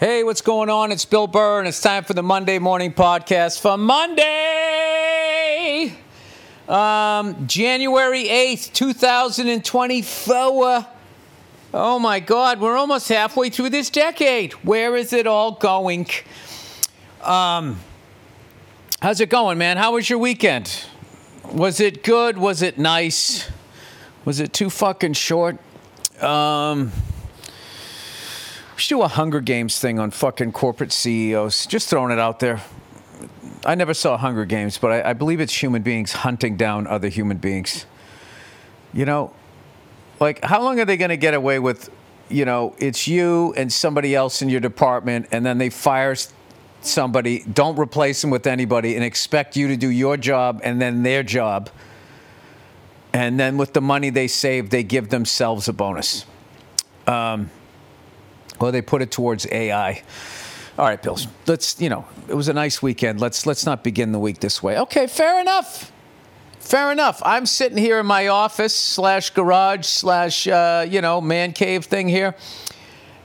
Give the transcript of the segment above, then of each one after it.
Hey, what's going on? It's Bill Burr, and it's time for the Monday Morning Podcast for Monday, um, January 8th, 2024. Oh my God, we're almost halfway through this decade. Where is it all going? Um, how's it going, man? How was your weekend? Was it good? Was it nice? Was it too fucking short? Um, do a Hunger Games thing on fucking corporate CEOs. Just throwing it out there. I never saw Hunger Games, but I, I believe it's human beings hunting down other human beings. You know, like how long are they going to get away with? You know, it's you and somebody else in your department, and then they fire somebody, don't replace them with anybody, and expect you to do your job and then their job. And then with the money they save, they give themselves a bonus. Um, or they put it towards AI. All right, Bills. Let's you know it was a nice weekend. Let's let's not begin the week this way. Okay, fair enough. Fair enough. I'm sitting here in my office slash garage slash uh, you know man cave thing here,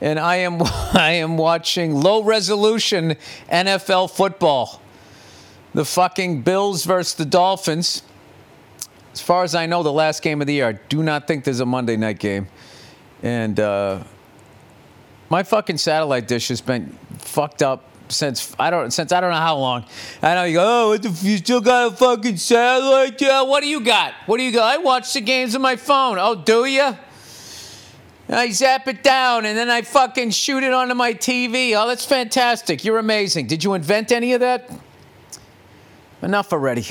and I am I am watching low resolution NFL football. The fucking Bills versus the Dolphins. As far as I know, the last game of the year. I do not think there's a Monday night game, and. Uh, my fucking satellite dish has been fucked up since I don't since I don't know how long. I know you go, oh, you still got a fucking satellite? Yeah, what do you got? What do you got? I watch the games on my phone. Oh, do you? I zap it down and then I fucking shoot it onto my TV. Oh, that's fantastic. You're amazing. Did you invent any of that? Enough already.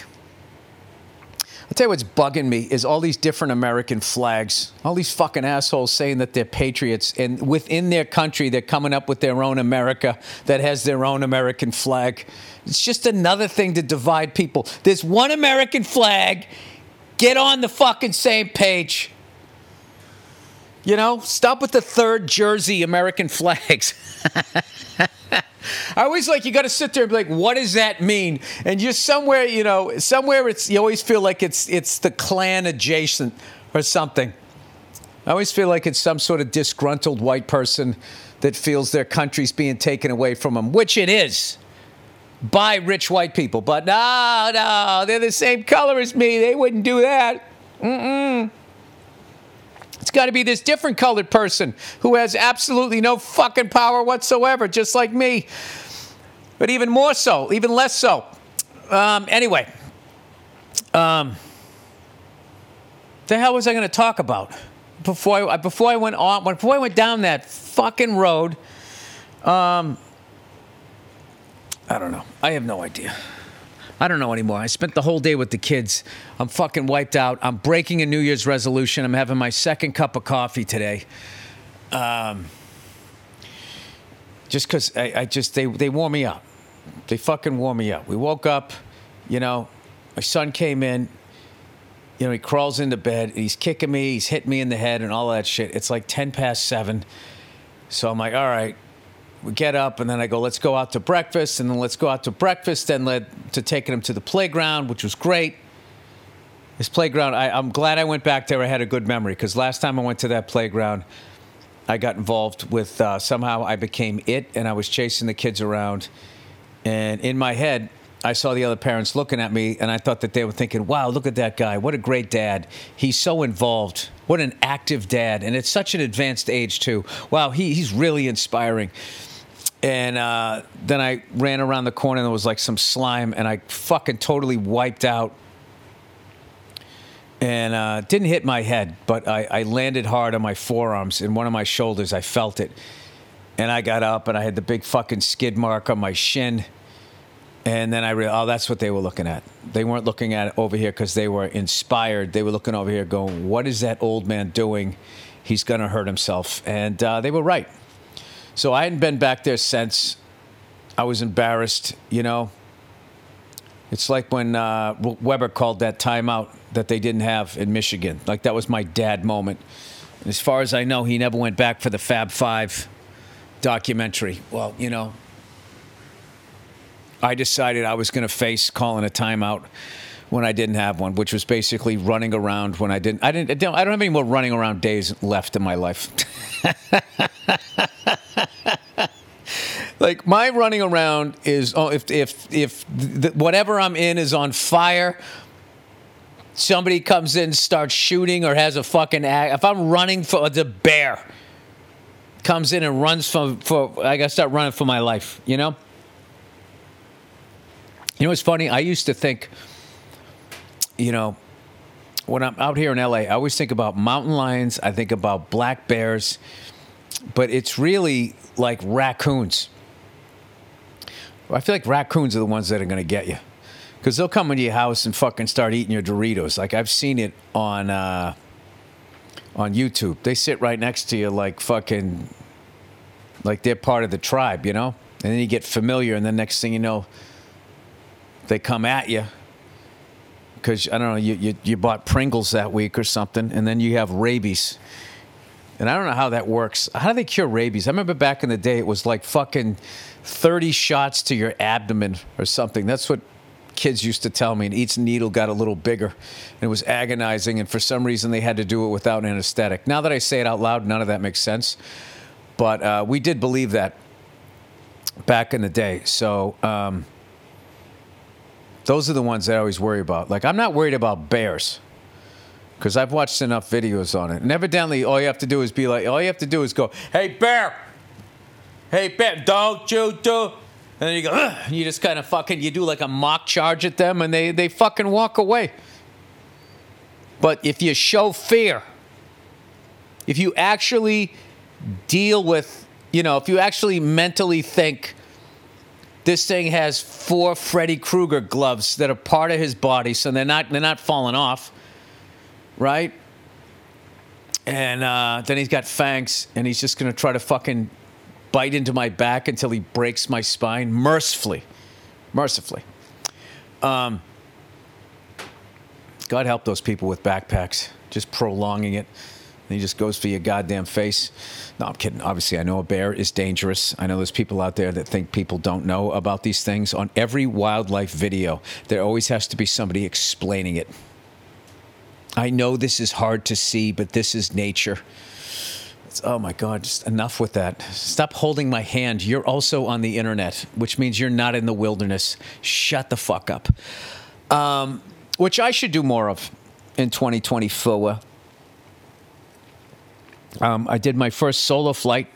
I'll tell you what's bugging me is all these different American flags. All these fucking assholes saying that they're patriots, and within their country, they're coming up with their own America that has their own American flag. It's just another thing to divide people. There's one American flag. Get on the fucking same page. You know, stop with the third jersey American flags. I always like you got to sit there and be like, what does that mean? And just somewhere, you know, somewhere it's you always feel like it's it's the Klan adjacent or something. I always feel like it's some sort of disgruntled white person that feels their country's being taken away from them, which it is by rich white people. But no, no, they're the same color as me. They wouldn't do that. Mm-mm. It's got to be this different colored person who has absolutely no fucking power whatsoever, just like me. But even more so, even less so. Um, anyway, um, the hell was I going to talk about before I before I went on before I went down that fucking road? Um, I don't know. I have no idea. I don't know anymore. I spent the whole day with the kids. I'm fucking wiped out. I'm breaking a New Year's resolution. I'm having my second cup of coffee today. Um, just because I, I just, they, they wore me up. They fucking wore me up. We woke up, you know, my son came in, you know, he crawls into bed, he's kicking me, he's hitting me in the head and all that shit. It's like 10 past seven. So I'm like, all right, we get up and then I go, let's go out to breakfast, and then let's go out to breakfast, then led to taking him to the playground, which was great. This playground, I, I'm glad I went back there. I had a good memory because last time I went to that playground, I got involved with uh, somehow I became it, and I was chasing the kids around, and in my head. I saw the other parents looking at me, and I thought that they were thinking, wow, look at that guy. What a great dad. He's so involved. What an active dad. And at such an advanced age, too. Wow, he, he's really inspiring. And uh, then I ran around the corner and there was like some slime, and I fucking totally wiped out. And uh, didn't hit my head, but I, I landed hard on my forearms and one of my shoulders. I felt it. And I got up and I had the big fucking skid mark on my shin. And then I realized, oh, that's what they were looking at. They weren't looking at it over here because they were inspired. They were looking over here going, what is that old man doing? He's going to hurt himself. And uh, they were right. So I hadn't been back there since. I was embarrassed, you know. It's like when uh, Webber called that timeout that they didn't have in Michigan. Like that was my dad moment. And as far as I know, he never went back for the Fab Five documentary. Well, you know, I decided I was going to face calling a timeout when I didn't have one, which was basically running around when I didn't. I didn't. I don't, I don't have any more running around days left in my life. like my running around is oh, if if if the, whatever I'm in is on fire. Somebody comes in, starts shooting, or has a fucking. Ag- if I'm running for the bear, comes in and runs for for. I gotta start running for my life. You know. You know what's funny? I used to think. You know, when I'm out here in LA, I always think about mountain lions. I think about black bears, but it's really like raccoons. I feel like raccoons are the ones that are going to get you because they'll come into your house and fucking start eating your Doritos. Like I've seen it on uh, on YouTube. They sit right next to you like fucking like they're part of the tribe, you know. And then you get familiar, and then next thing you know, they come at you because I don't know you, you you bought Pringles that week or something, and then you have rabies. And I don't know how that works. How do they cure rabies? I remember back in the day, it was like fucking 30 shots to your abdomen or something. That's what kids used to tell me. And each needle got a little bigger. And it was agonizing. And for some reason, they had to do it without anesthetic. Now that I say it out loud, none of that makes sense. But uh, we did believe that back in the day. So um, those are the ones that I always worry about. Like, I'm not worried about bears because I've watched enough videos on it. And evidently, all you have to do is be like, all you have to do is go, hey, bear, hey, bear, don't you do. And then you go, Ugh, and you just kind of fucking, you do like a mock charge at them and they, they fucking walk away. But if you show fear, if you actually deal with, you know, if you actually mentally think this thing has four Freddy Krueger gloves that are part of his body, so they're not they're not falling off right? And uh, then he's got fangs, and he's just gonna try to fucking bite into my back until he breaks my spine, mercifully, mercifully. Um, God help those people with backpacks, just prolonging it. And he just goes for your goddamn face. No, I'm kidding. Obviously, I know a bear is dangerous. I know there's people out there that think people don't know about these things. On every wildlife video, there always has to be somebody explaining it. I know this is hard to see, but this is nature. It's, oh my God, just enough with that. Stop holding my hand. You're also on the internet, which means you're not in the wilderness. Shut the fuck up. Um, which I should do more of in 2024. Um, I did my first solo flight,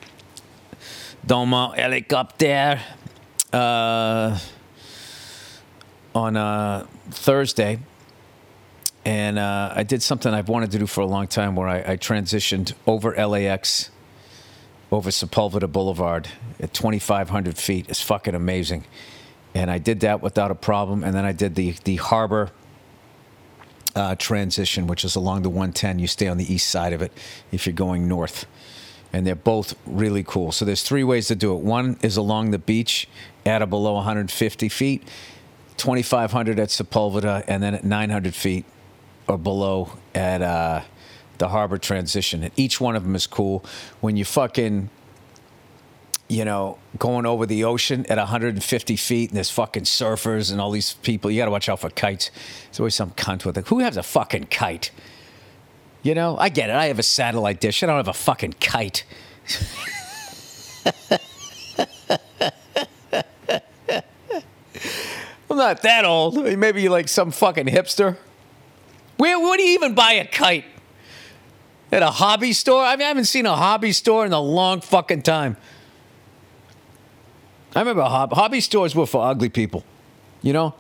Doma helicopter, uh, on uh, Thursday and uh, I did something I've wanted to do for a long time, where I, I transitioned over LAX, over Sepulveda Boulevard at 2,500 feet. It's fucking amazing, and I did that without a problem. And then I did the the harbor uh, transition, which is along the 110. You stay on the east side of it if you're going north, and they're both really cool. So there's three ways to do it. One is along the beach at or below 150 feet. 2,500 at Sepulveda, and then at 900 feet or below at uh, the harbor transition. And each one of them is cool. When you fucking, you know, going over the ocean at 150 feet and there's fucking surfers and all these people, you got to watch out for kites. There's always some cunt with it. Who has a fucking kite? You know, I get it. I have a satellite dish. I don't have a fucking kite. I'm not that old. Maybe like some fucking hipster. Where would you even buy a kite? At a hobby store? I mean, I haven't seen a hobby store in a long fucking time. I remember hob- hobby stores were for ugly people, you know?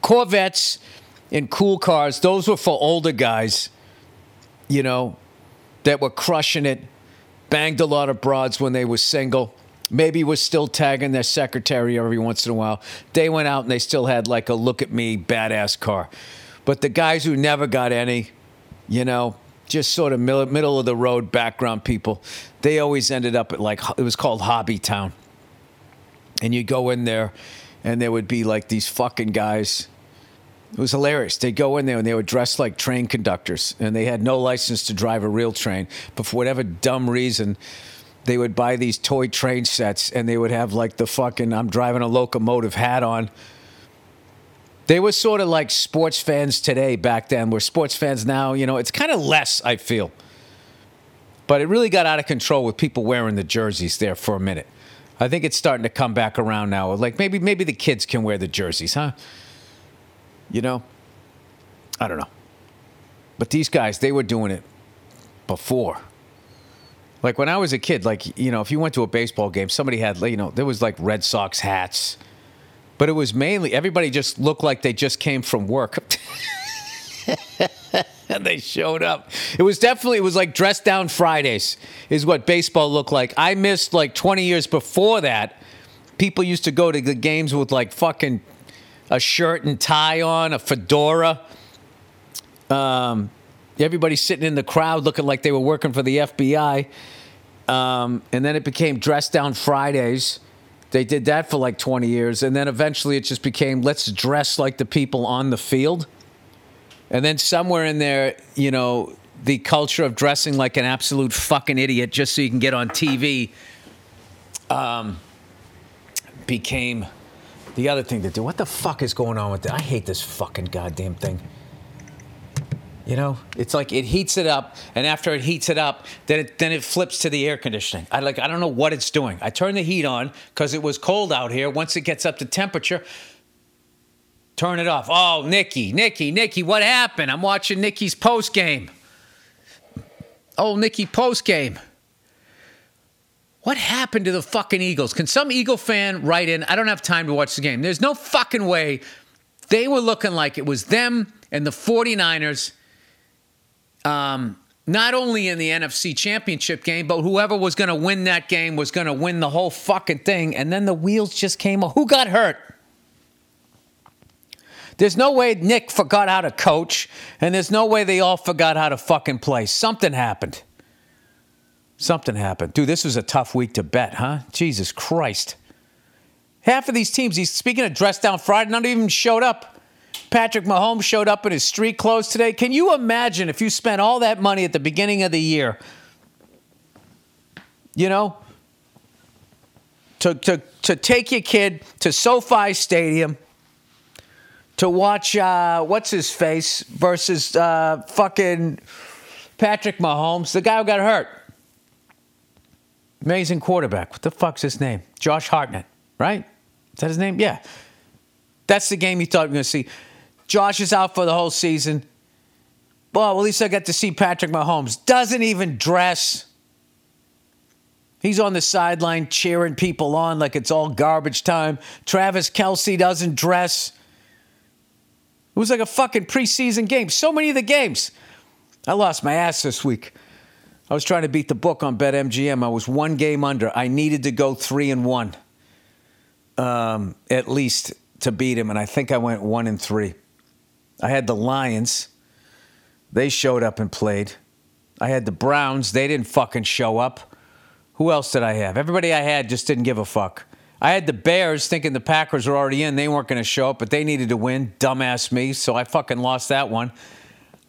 Corvettes and cool cars, those were for older guys, you know, that were crushing it, banged a lot of broads when they were single maybe was still tagging their secretary every once in a while. They went out and they still had like a look at me badass car. But the guys who never got any, you know, just sort of middle of the road background people, they always ended up at like, it was called Hobby Town. And you go in there and there would be like these fucking guys. It was hilarious. They'd go in there and they were dressed like train conductors and they had no license to drive a real train. But for whatever dumb reason, they would buy these toy train sets and they would have like the fucking I'm driving a locomotive hat on. They were sort of like sports fans today back then, where sports fans now, you know, it's kind of less, I feel. But it really got out of control with people wearing the jerseys there for a minute. I think it's starting to come back around now. Like maybe maybe the kids can wear the jerseys, huh? You know? I don't know. But these guys, they were doing it before. Like when I was a kid, like, you know, if you went to a baseball game, somebody had, you know, there was like Red Sox hats. But it was mainly, everybody just looked like they just came from work. and they showed up. It was definitely, it was like dress down Fridays, is what baseball looked like. I missed like 20 years before that. People used to go to the games with like fucking a shirt and tie on, a fedora. Um, everybody sitting in the crowd looking like they were working for the FBI. Um, and then it became dress down Fridays. They did that for like 20 years. And then eventually it just became let's dress like the people on the field. And then somewhere in there, you know, the culture of dressing like an absolute fucking idiot just so you can get on TV um, became the other thing to do. What the fuck is going on with that? I hate this fucking goddamn thing. You know, it's like it heats it up, and after it heats it up, then it then it flips to the air conditioning. I like I don't know what it's doing. I turn the heat on because it was cold out here. Once it gets up to temperature, turn it off. Oh, Nikki, Nikki, Nikki, what happened? I'm watching Nikki's post game. Oh, Nikki post game. What happened to the fucking Eagles? Can some Eagle fan write in? I don't have time to watch the game. There's no fucking way they were looking like it was them and the 49ers um, not only in the NFC championship game, but whoever was going to win that game was going to win the whole fucking thing. And then the wheels just came off. Who got hurt? There's no way Nick forgot how to coach, and there's no way they all forgot how to fucking play. Something happened. Something happened. Dude, this was a tough week to bet, huh? Jesus Christ. Half of these teams, he's speaking of dress down Friday, not even showed up. Patrick Mahomes showed up in his street clothes today. Can you imagine if you spent all that money at the beginning of the year? You know, to, to, to take your kid to SoFi Stadium to watch uh, what's his face versus uh, fucking Patrick Mahomes, the guy who got hurt. Amazing quarterback. What the fuck's his name? Josh Hartnett, right? Is that his name? Yeah. That's the game you thought you were going to see. Josh is out for the whole season. Well, at least I got to see Patrick Mahomes. Doesn't even dress. He's on the sideline cheering people on like it's all garbage time. Travis Kelce doesn't dress. It was like a fucking preseason game. So many of the games. I lost my ass this week. I was trying to beat the book on BetMGM. I was one game under. I needed to go three and one, um, at least to beat him, and I think I went one and three. I had the Lions. They showed up and played. I had the Browns. They didn't fucking show up. Who else did I have? Everybody I had just didn't give a fuck. I had the Bears thinking the Packers were already in. They weren't going to show up, but they needed to win. Dumbass me. So I fucking lost that one.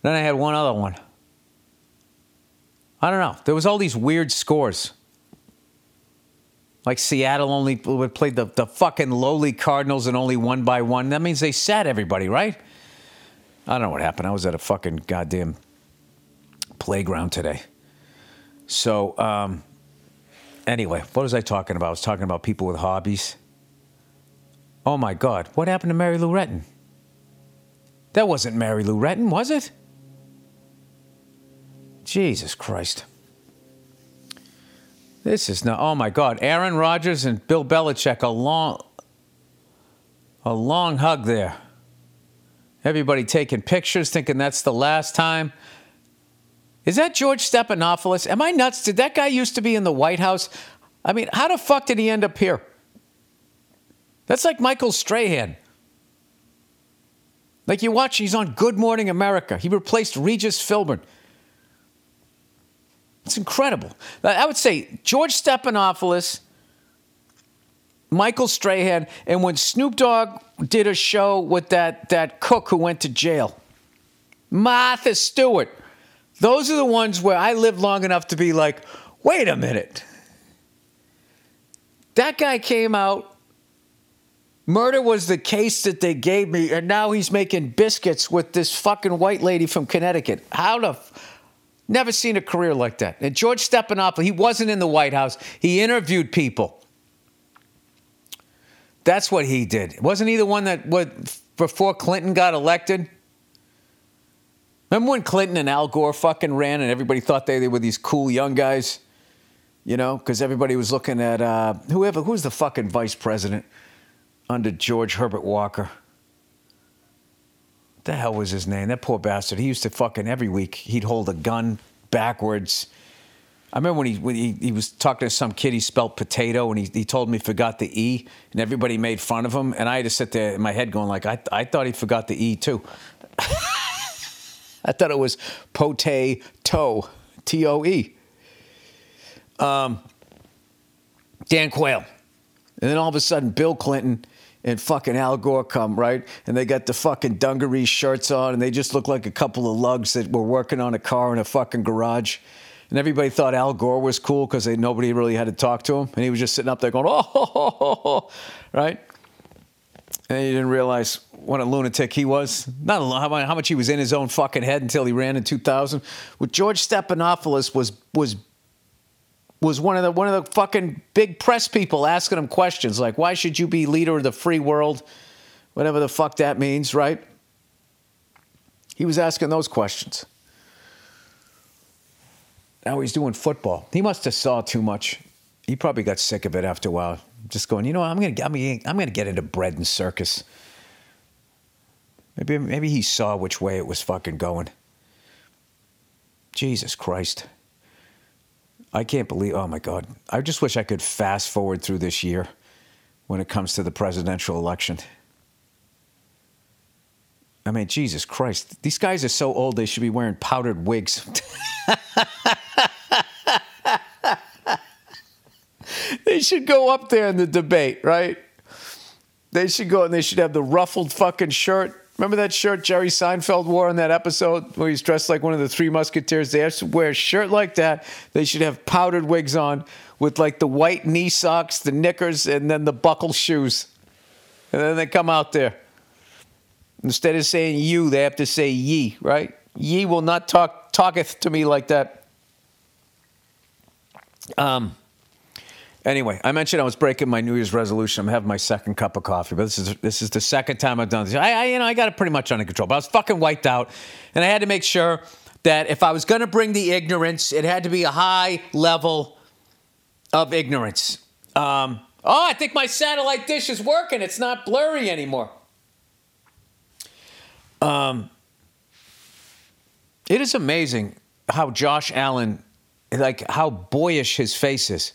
Then I had one other one. I don't know. There was all these weird scores. Like Seattle only played the, the fucking lowly Cardinals and only one by one. That means they sat everybody, right? I don't know what happened. I was at a fucking goddamn playground today. So, um, anyway, what was I talking about? I was talking about people with hobbies. Oh my God, what happened to Mary Lou Retton? That wasn't Mary Lou Retton, was it? Jesus Christ. This is not, oh my God. Aaron Rodgers and Bill Belichick, a long, a long hug there. Everybody taking pictures, thinking that's the last time. Is that George Stephanopoulos? Am I nuts? Did that guy used to be in the White House? I mean, how the fuck did he end up here? That's like Michael Strahan. Like you watch, he's on Good Morning America. He replaced Regis Philbin. It's incredible. I would say George Stephanopoulos Michael Strahan, and when Snoop Dogg did a show with that, that cook who went to jail, Martha Stewart. Those are the ones where I lived long enough to be like, wait a minute. That guy came out. Murder was the case that they gave me, and now he's making biscuits with this fucking white lady from Connecticut. How the. Never seen a career like that. And George Stephanopoulos, he wasn't in the White House. He interviewed people. That's what he did. Wasn't he the one that what before Clinton got elected? Remember when Clinton and Al Gore fucking ran and everybody thought they, they were these cool young guys? You know, because everybody was looking at uh, whoever, who was the fucking vice president under George Herbert Walker? What the hell was his name? That poor bastard. He used to fucking every week, he'd hold a gun backwards. I remember when he when he, he was talking to some kid, he spelled potato, and he, he told me he forgot the E, and everybody made fun of him, and I had to sit there in my head going like, I, I thought he forgot the E too. I thought it was potato, T O E. Um, Dan Quayle. And then all of a sudden, Bill Clinton and fucking Al Gore come, right? And they got the fucking dungaree shirts on, and they just look like a couple of lugs that were working on a car in a fucking garage. And everybody thought Al Gore was cool because nobody really had to talk to him. And he was just sitting up there going, oh, ho, ho, ho, right? And he didn't realize what a lunatic he was. Not a, how much he was in his own fucking head until he ran in 2000. With George Stephanopoulos was was was one of the one of the fucking big press people asking him questions like, "Why should you be leader of the free world?" Whatever the fuck that means, right? He was asking those questions. Now he's doing football. He must have saw too much. He probably got sick of it after a while. Just going, you know, I'm gonna, I'm gonna, I'm gonna get into bread and circus. Maybe, maybe he saw which way it was fucking going. Jesus Christ. I can't believe, oh my God. I just wish I could fast forward through this year when it comes to the presidential election. I mean, Jesus Christ. These guys are so old, they should be wearing powdered wigs. they should go up there in the debate, right? They should go and they should have the ruffled fucking shirt. Remember that shirt Jerry Seinfeld wore in that episode where he's dressed like one of the three musketeers? They have to wear a shirt like that. They should have powdered wigs on with like the white knee socks, the knickers, and then the buckle shoes. And then they come out there. Instead of saying you, they have to say ye, right? Ye will not talk talketh to me like that. Um Anyway, I mentioned I was breaking my New Year's resolution. I'm having my second cup of coffee, but this is this is the second time I've done this. I, I you know I got it pretty much under control, but I was fucking wiped out, and I had to make sure that if I was going to bring the ignorance, it had to be a high level of ignorance. Um, oh, I think my satellite dish is working. It's not blurry anymore. Um, it is amazing how Josh Allen, like how boyish his face is.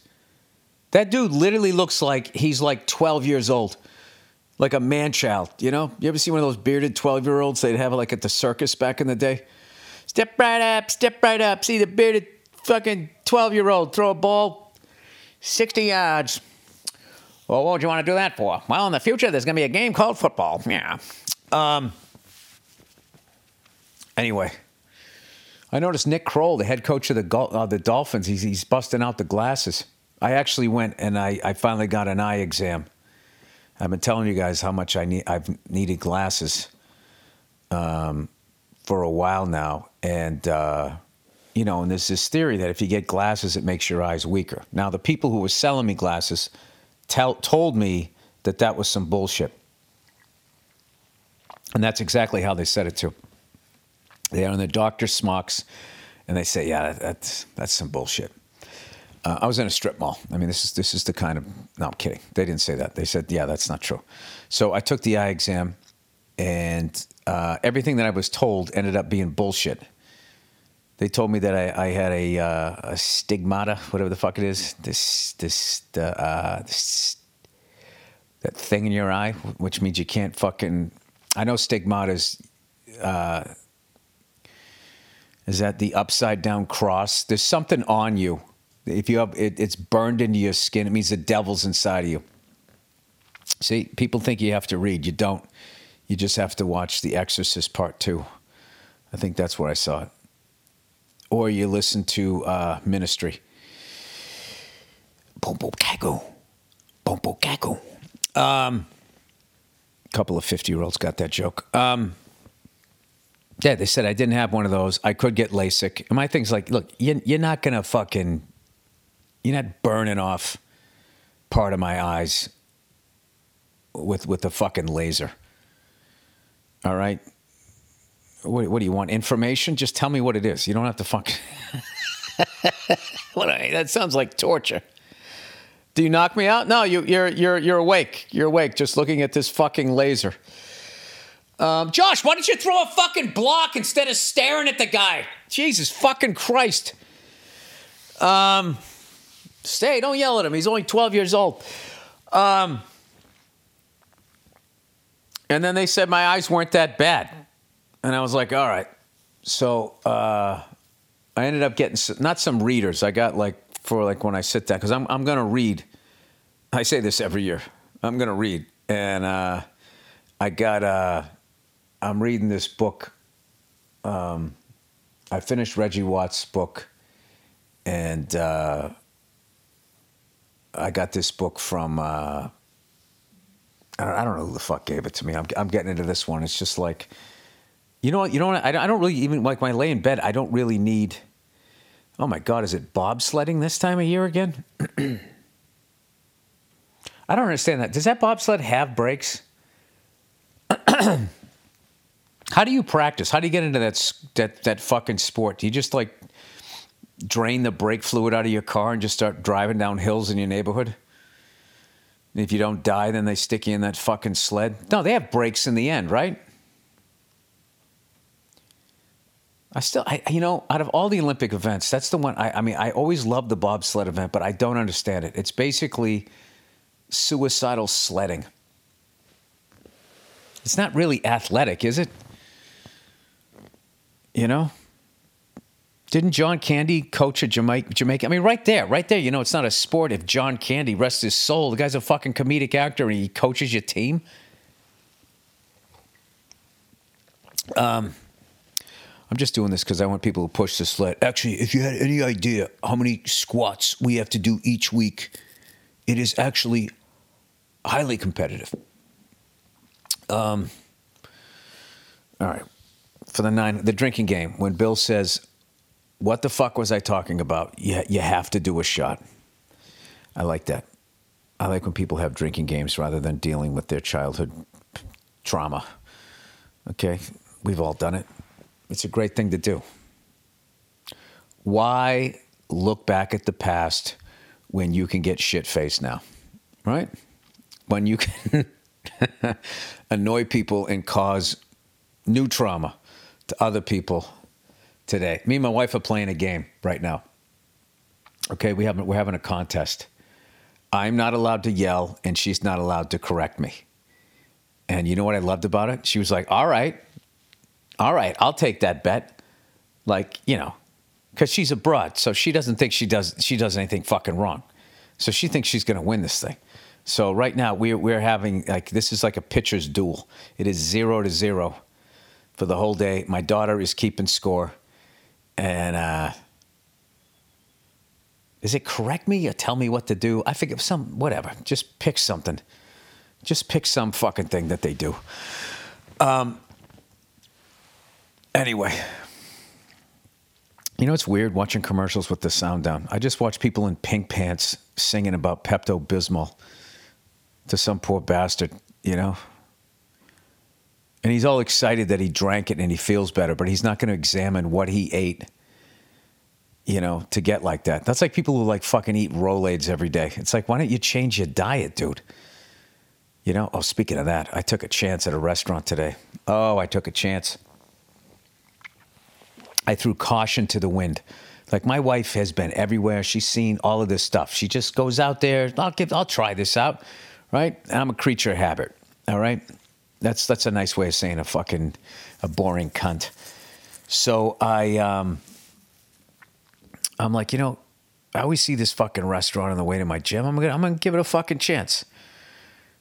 That dude literally looks like he's like 12 years old, like a man child. You know, you ever see one of those bearded 12 year olds they'd have like at the circus back in the day? Step right up, step right up. See the bearded fucking 12 year old throw a ball 60 yards. Well, what would you want to do that for? Well, in the future, there's going to be a game called football. Yeah. Um, anyway, I noticed Nick Kroll, the head coach of the, uh, the Dolphins, he's, he's busting out the glasses. I actually went and I, I finally got an eye exam. I've been telling you guys how much I need. I've needed glasses um, for a while now, and uh, you know, and there's this theory that if you get glasses, it makes your eyes weaker. Now, the people who were selling me glasses tell, told me that that was some bullshit, and that's exactly how they said it too. They are in the doctor smocks, and they say, "Yeah, that's that's some bullshit." Uh, I was in a strip mall. I mean, this is this is the kind of. No, I'm kidding. They didn't say that. They said, "Yeah, that's not true." So I took the eye exam, and uh, everything that I was told ended up being bullshit. They told me that I, I had a, uh, a stigmata, whatever the fuck it is. This this uh, this that thing in your eye, which means you can't fucking. I know stigmata is. Uh, is that the upside down cross? There's something on you if you have it, it's burned into your skin, it means the devil's inside of you. See, people think you have to read. You don't. You just have to watch The Exorcist Part Two. I think that's where I saw it. Or you listen to uh, Ministry. Boom boom gago. Boom boom gago. Um, couple of 50 year olds got that joke. Um, Yeah, they said I didn't have one of those. I could get LASIK. And my thing's like, look, you, you're not gonna fucking, you're not burning off part of my eyes with with a fucking laser. All right. What, what do you want? Information? Just tell me what it is. You don't have to fucking. what, that sounds like torture. Do you knock me out? No, you, you're you're you're awake. You're awake. Just looking at this fucking laser. Um, Josh, why don't you throw a fucking block instead of staring at the guy? Jesus fucking Christ. Um, stay. Don't yell at him. He's only 12 years old. Um, and then they said my eyes weren't that bad. And I was like, all right. So uh, I ended up getting some, not some readers. I got like for like when I sit down because I'm I'm gonna read. I say this every year. I'm gonna read, and uh, I got. Uh, I'm reading this book. Um, I finished Reggie Watts' book, and uh, I got this book from. Uh, I don't, know who the fuck gave it to me. I'm, I'm getting into this one. It's just like, you know what? You know what? I, I don't really even like when I lay in bed. I don't really need. Oh my God, is it bobsledding this time of year again? I don't understand that. Does that bobsled have brakes? How do you practice? How do you get into that that that fucking sport? Do you just like drain the brake fluid out of your car and just start driving down hills in your neighborhood? And if you don't die, then they stick you in that fucking sled. No, they have brakes in the end, right? I still, I, you know, out of all the Olympic events, that's the one. I, I mean, I always loved the bobsled event, but I don't understand it. It's basically suicidal sledding. It's not really athletic, is it? You know? Didn't John Candy coach a Jamaica, Jamaica? I mean, right there, right there, you know, it's not a sport if John Candy rests his soul. The guy's a fucking comedic actor and he coaches your team. Um, I'm just doing this because I want people to push the sled. Actually, if you had any idea how many squats we have to do each week, it is actually highly competitive. Um, all right. For the nine, the drinking game, when Bill says, What the fuck was I talking about? You, you have to do a shot. I like that. I like when people have drinking games rather than dealing with their childhood trauma. Okay? We've all done it. It's a great thing to do. Why look back at the past when you can get shit faced now? Right? When you can annoy people and cause new trauma to other people today. Me and my wife are playing a game right now. Okay, we have, we're having a contest. I'm not allowed to yell, and she's not allowed to correct me. And you know what I loved about it? She was like, All right, all right, I'll take that bet. Like, you know, because she's a broad, so she doesn't think she does she does anything fucking wrong. So she thinks she's gonna win this thing. So right now we're we're having like this is like a pitcher's duel. It is zero to zero for the whole day. My daughter is keeping score, and uh, is it correct me or tell me what to do? I forget some whatever. Just pick something. Just pick some fucking thing that they do. Um. Anyway. You know, it's weird watching commercials with the sound down. I just watch people in pink pants singing about Pepto Bismol to some poor bastard, you know? And he's all excited that he drank it and he feels better, but he's not going to examine what he ate, you know, to get like that. That's like people who like fucking eat Rolaids every day. It's like, why don't you change your diet, dude? You know, oh, speaking of that, I took a chance at a restaurant today. Oh, I took a chance. I threw caution to the wind. Like my wife has been everywhere. She's seen all of this stuff. She just goes out there. I'll give. I'll try this out, right? And I'm a creature of habit. All right. That's that's a nice way of saying a fucking a boring cunt. So I um I'm like, you know, I always see this fucking restaurant on the way to my gym. I'm gonna I'm gonna give it a fucking chance.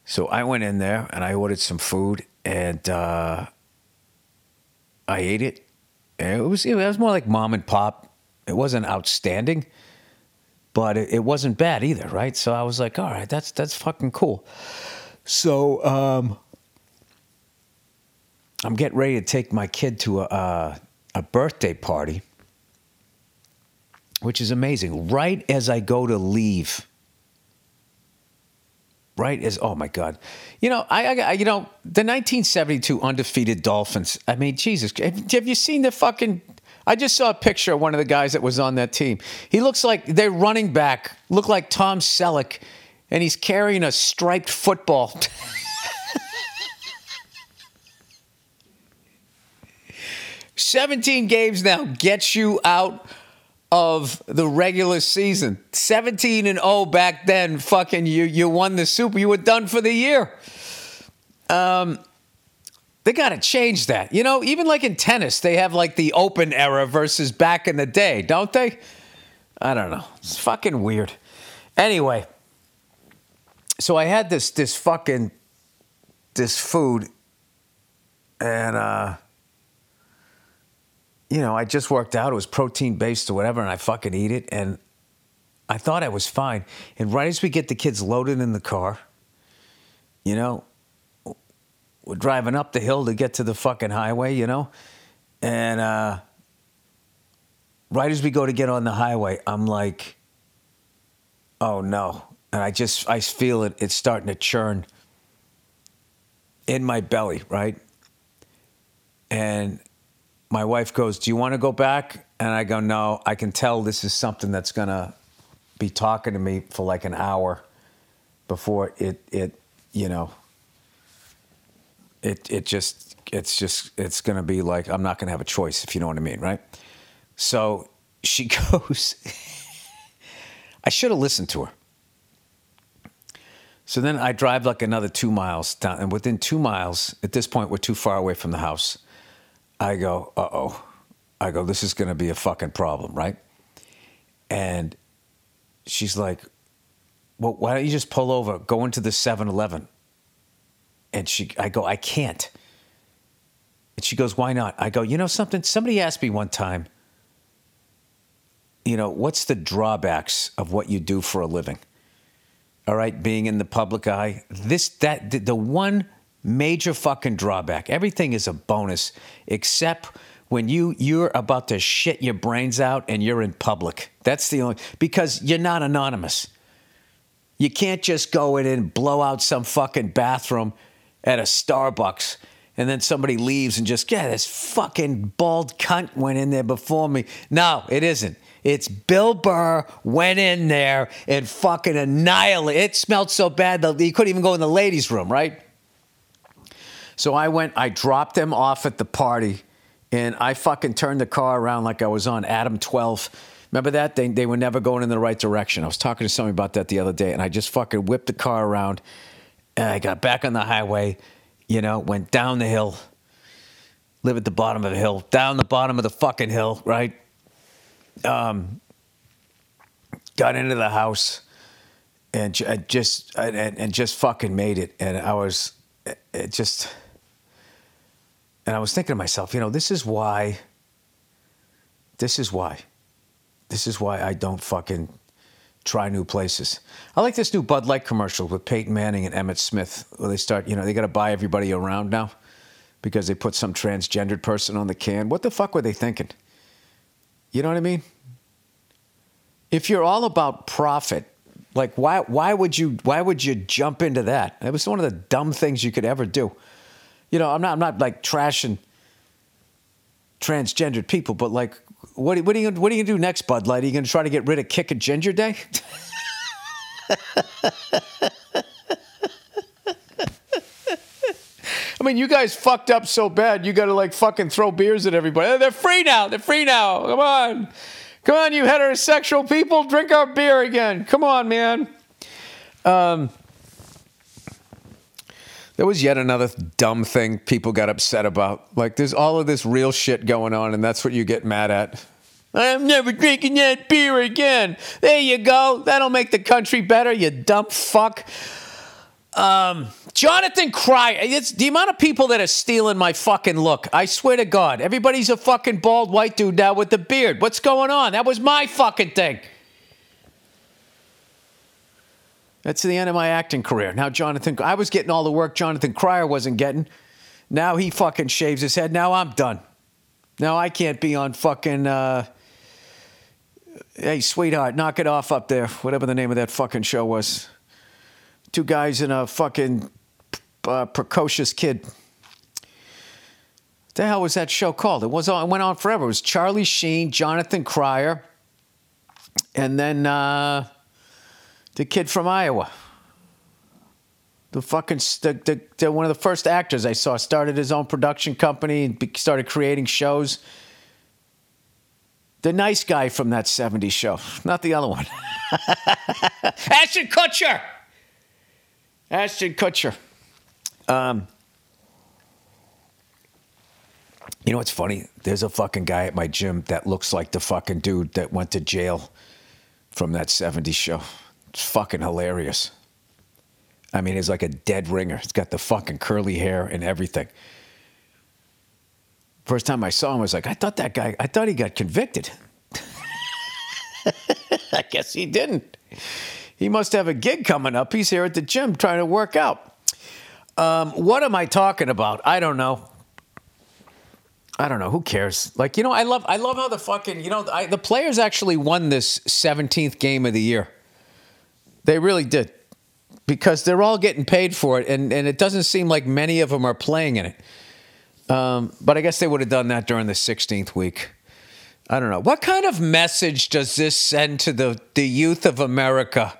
So I went in there and I ordered some food and uh, I ate it. And it was it was more like mom and pop. It wasn't outstanding, but it, it wasn't bad either, right? So I was like, all right, that's that's fucking cool. So um, I'm getting ready to take my kid to a, a, a birthday party, which is amazing. Right as I go to leave, right as oh my god, you know I, I you know the 1972 undefeated Dolphins. I mean Jesus, have, have you seen the fucking? I just saw a picture of one of the guys that was on that team. He looks like their running back, look like Tom Selleck, and he's carrying a striped football. 17 games now gets you out of the regular season. 17 and 0 back then, fucking you you won the super. You were done for the year. Um they got to change that. You know, even like in tennis, they have like the open era versus back in the day, don't they? I don't know. It's fucking weird. Anyway, so I had this this fucking this food and uh you know, I just worked out. It was protein based or whatever, and I fucking eat it. And I thought I was fine. And right as we get the kids loaded in the car, you know, we're driving up the hill to get to the fucking highway, you know, and uh, right as we go to get on the highway, I'm like, oh no. And I just, I feel it, it's starting to churn in my belly, right? And my wife goes, Do you want to go back? And I go, No, I can tell this is something that's going to be talking to me for like an hour before it, it you know, it, it just, it's just, it's going to be like, I'm not going to have a choice, if you know what I mean, right? So she goes, I should have listened to her. So then I drive like another two miles down, and within two miles, at this point, we're too far away from the house. I go, uh oh. I go, this is going to be a fucking problem, right? And she's like, well, why don't you just pull over, go into the 7 Eleven? And she, I go, I can't. And she goes, why not? I go, you know something? Somebody asked me one time, you know, what's the drawbacks of what you do for a living? All right, being in the public eye. This, that, the, the one major fucking drawback. Everything is a bonus except when you you're about to shit your brains out and you're in public. That's the only because you're not anonymous. You can't just go in and blow out some fucking bathroom at a Starbucks and then somebody leaves and just, yeah, this fucking bald cunt went in there before me. No, it isn't. It's Bill Burr went in there and fucking annihilated. It smelled so bad that he couldn't even go in the ladies' room, right? So I went, I dropped them off at the party, and I fucking turned the car around like I was on Adam 12. Remember that? They, they were never going in the right direction. I was talking to somebody about that the other day, and I just fucking whipped the car around, and I got back on the highway, you know, went down the hill, live at the bottom of the hill, down the bottom of the fucking hill, right? Um, got into the house and just and, and just fucking made it, and I was it just and I was thinking to myself, you know, this is why, this is why, this is why I don't fucking try new places. I like this new Bud Light commercial with Peyton Manning and Emmitt Smith, where they start, you know, they got to buy everybody around now because they put some transgendered person on the can. What the fuck were they thinking? You know what I mean? If you're all about profit, like why why would you why would you jump into that? It was one of the dumb things you could ever do you know, I'm not, I'm not like trashing transgendered people, but like, what, what, are you, what are you to do next, Bud Light? Are you to try to get rid of Kick a Ginger Day? I mean, you guys fucked up so bad, you got to like fucking throw beers at everybody. They're free now. They're free now. Come on. Come on, you heterosexual people, drink our beer again. Come on, man. Um, there was yet another dumb thing people got upset about. Like, there's all of this real shit going on, and that's what you get mad at. I'm never drinking that beer again. There you go. That'll make the country better, you dumb fuck. Um, Jonathan Cryer. It's the amount of people that are stealing my fucking look. I swear to God, everybody's a fucking bald white dude now with the beard. What's going on? That was my fucking thing. That's the end of my acting career. Now, Jonathan, I was getting all the work Jonathan Cryer wasn't getting. Now he fucking shaves his head. Now I'm done. Now I can't be on fucking. Uh, hey, sweetheart, knock it off up there. Whatever the name of that fucking show was. Two guys and a fucking uh, precocious kid. the hell was that show called? It was on. It went on forever. It was Charlie Sheen, Jonathan Cryer, and then uh, the kid from Iowa. The fucking the, the, the, one of the first actors I saw started his own production company and started creating shows. The nice guy from that 70s show, not the other one. Ashton Kutcher. Ashton Kutcher. Um, you know what's funny? There's a fucking guy at my gym that looks like the fucking dude that went to jail from that 70s show. It's fucking hilarious. I mean, he's like a dead ringer. He's got the fucking curly hair and everything. First time I saw him, I was like, I thought that guy, I thought he got convicted. I guess he didn't. He must have a gig coming up. He's here at the gym trying to work out. Um, what am I talking about? I don't know. I don't know. Who cares? Like, you know, I love, I love how the fucking, you know, I, the players actually won this 17th game of the year. They really did because they're all getting paid for it, and, and it doesn't seem like many of them are playing in it. Um, but I guess they would have done that during the 16th week. I don't know. What kind of message does this send to the, the youth of America?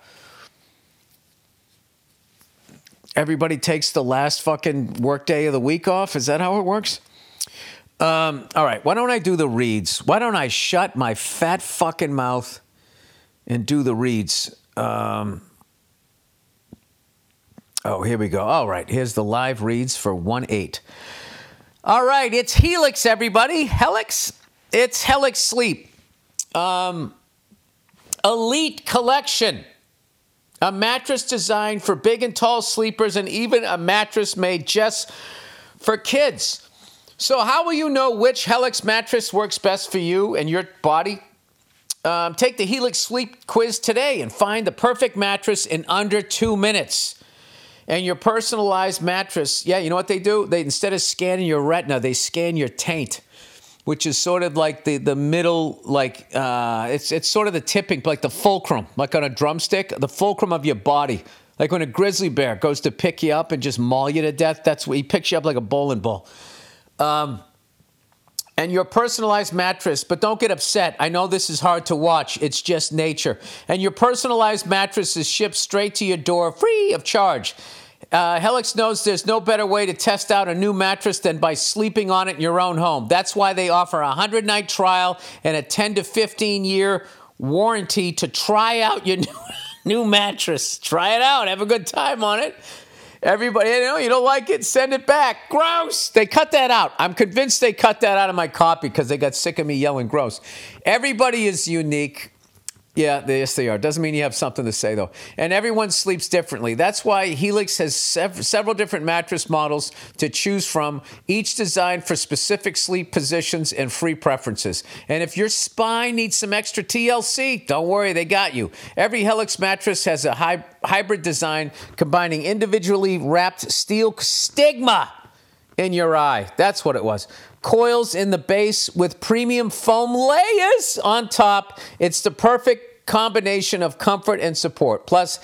Everybody takes the last fucking workday of the week off? Is that how it works? Um, all right, why don't I do the reads? Why don't I shut my fat fucking mouth and do the reads? Um, Oh, here we go. All right, here's the live reads for 1 8. All right, it's Helix, everybody. Helix? It's Helix Sleep. Um, elite collection. A mattress designed for big and tall sleepers, and even a mattress made just for kids. So, how will you know which Helix mattress works best for you and your body? Um, take the Helix Sleep quiz today and find the perfect mattress in under two minutes and your personalized mattress. Yeah, you know what they do? They instead of scanning your retina, they scan your taint, which is sort of like the the middle, like uh, it's it's sort of the tipping, like the fulcrum, like on a drumstick, the fulcrum of your body. Like when a grizzly bear goes to pick you up and just maul you to death, that's what he picks you up like a bowling ball. Um, and your personalized mattress, but don't get upset. I know this is hard to watch. It's just nature. And your personalized mattress is shipped straight to your door free of charge. Uh, Helix knows there's no better way to test out a new mattress than by sleeping on it in your own home. That's why they offer a 100 night trial and a 10 to 15 year warranty to try out your new, new mattress. Try it out, have a good time on it. Everybody, you know, you don't like it, send it back. Gross. They cut that out. I'm convinced they cut that out of my copy because they got sick of me yelling gross. Everybody is unique. Yeah, yes, they are. Doesn't mean you have something to say, though. And everyone sleeps differently. That's why Helix has sev- several different mattress models to choose from, each designed for specific sleep positions and free preferences. And if your spine needs some extra TLC, don't worry, they got you. Every Helix mattress has a hy- hybrid design combining individually wrapped steel stigma in your eye. That's what it was coils in the base with premium foam layers on top. It's the perfect combination of comfort and support. Plus,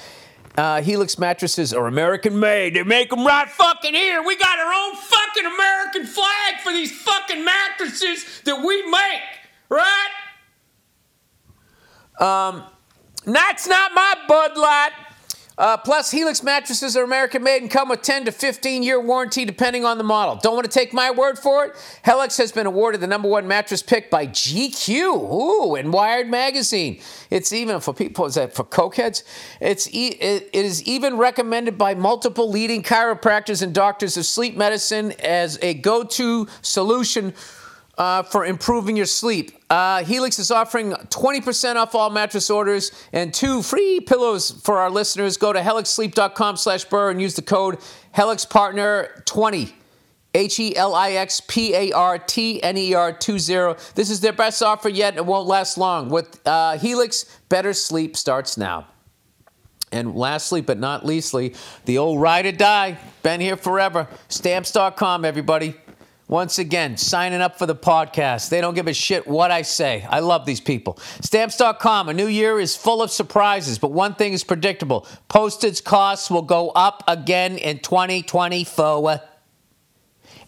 uh, Helix mattresses are American made. They make them right fucking here. We got our own fucking American flag for these fucking mattresses that we make, right? Um, that's not my Bud Light. Uh, plus, Helix mattresses are American made and come with 10 to 15 year warranty depending on the model. Don't want to take my word for it? Helix has been awarded the number one mattress pick by GQ, ooh, and Wired Magazine. It's even for people, is that for cokeheads? It's e- it is even recommended by multiple leading chiropractors and doctors of sleep medicine as a go to solution uh, for improving your sleep. Uh, Helix is offering 20% off all mattress orders and two free pillows for our listeners. Go to helixsleep.com slash burr and use the code HelixPartner20. H E L I X P A R T N E R 20. This is their best offer yet. And it won't last long. With uh, Helix, better sleep starts now. And lastly, but not leastly, the old ride or die. Been here forever. Stamps.com, everybody. Once again, signing up for the podcast. They don't give a shit what I say. I love these people. Stamps.com, a new year is full of surprises, but one thing is predictable postage costs will go up again in 2024.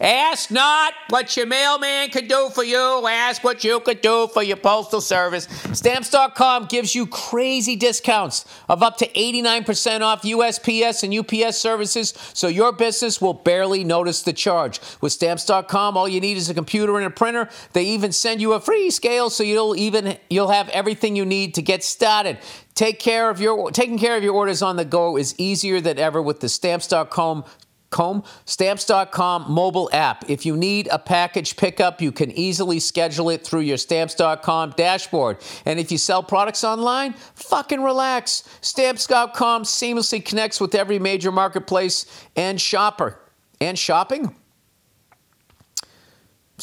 Ask not what your mailman could do for you. Ask what you could do for your postal service. Stamps.com gives you crazy discounts of up to 89% off USPS and UPS services, so your business will barely notice the charge. With Stamps.com, all you need is a computer and a printer. They even send you a free scale, so you'll even you'll have everything you need to get started. Take care of your taking care of your orders on the go is easier than ever with the Stamps.com Com, Stamps.com mobile app. If you need a package pickup, you can easily schedule it through your Stamps.com dashboard. And if you sell products online, fucking relax. Stamps.com seamlessly connects with every major marketplace and shopper. And shopping?